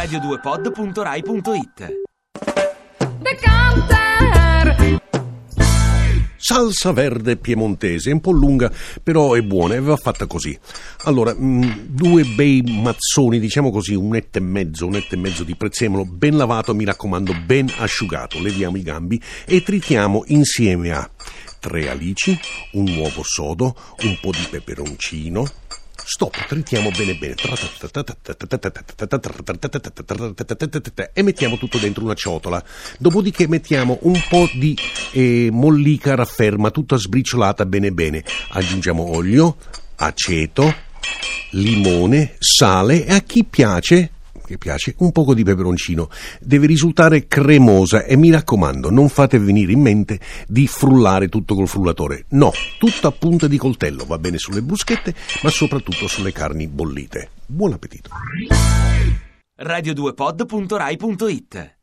radio2pod.rai.it Decanter! Salsa verde piemontese, un po' lunga, però è buona, e va fatta così. Allora, mh, due bei mazzoni, diciamo così, un etto e mezzo, un etto e mezzo di prezzemolo, ben lavato, mi raccomando, ben asciugato. Leviamo i gambi e tritiamo insieme a tre alici, un uovo sodo, un po' di peperoncino. Stop, tritiamo bene bene. E mettiamo tutto dentro una ciotola. Dopodiché mettiamo un po' di eh, mollica rafferma, tutta sbriciolata bene bene. Aggiungiamo olio, aceto, limone, sale e a chi piace che piace, un poco di peperoncino. Deve risultare cremosa e mi raccomando, non fate venire in mente di frullare tutto col frullatore. No, tutto a punta di coltello, va bene sulle bruschette, ma soprattutto sulle carni bollite. Buon appetito. radio2pod.rai.it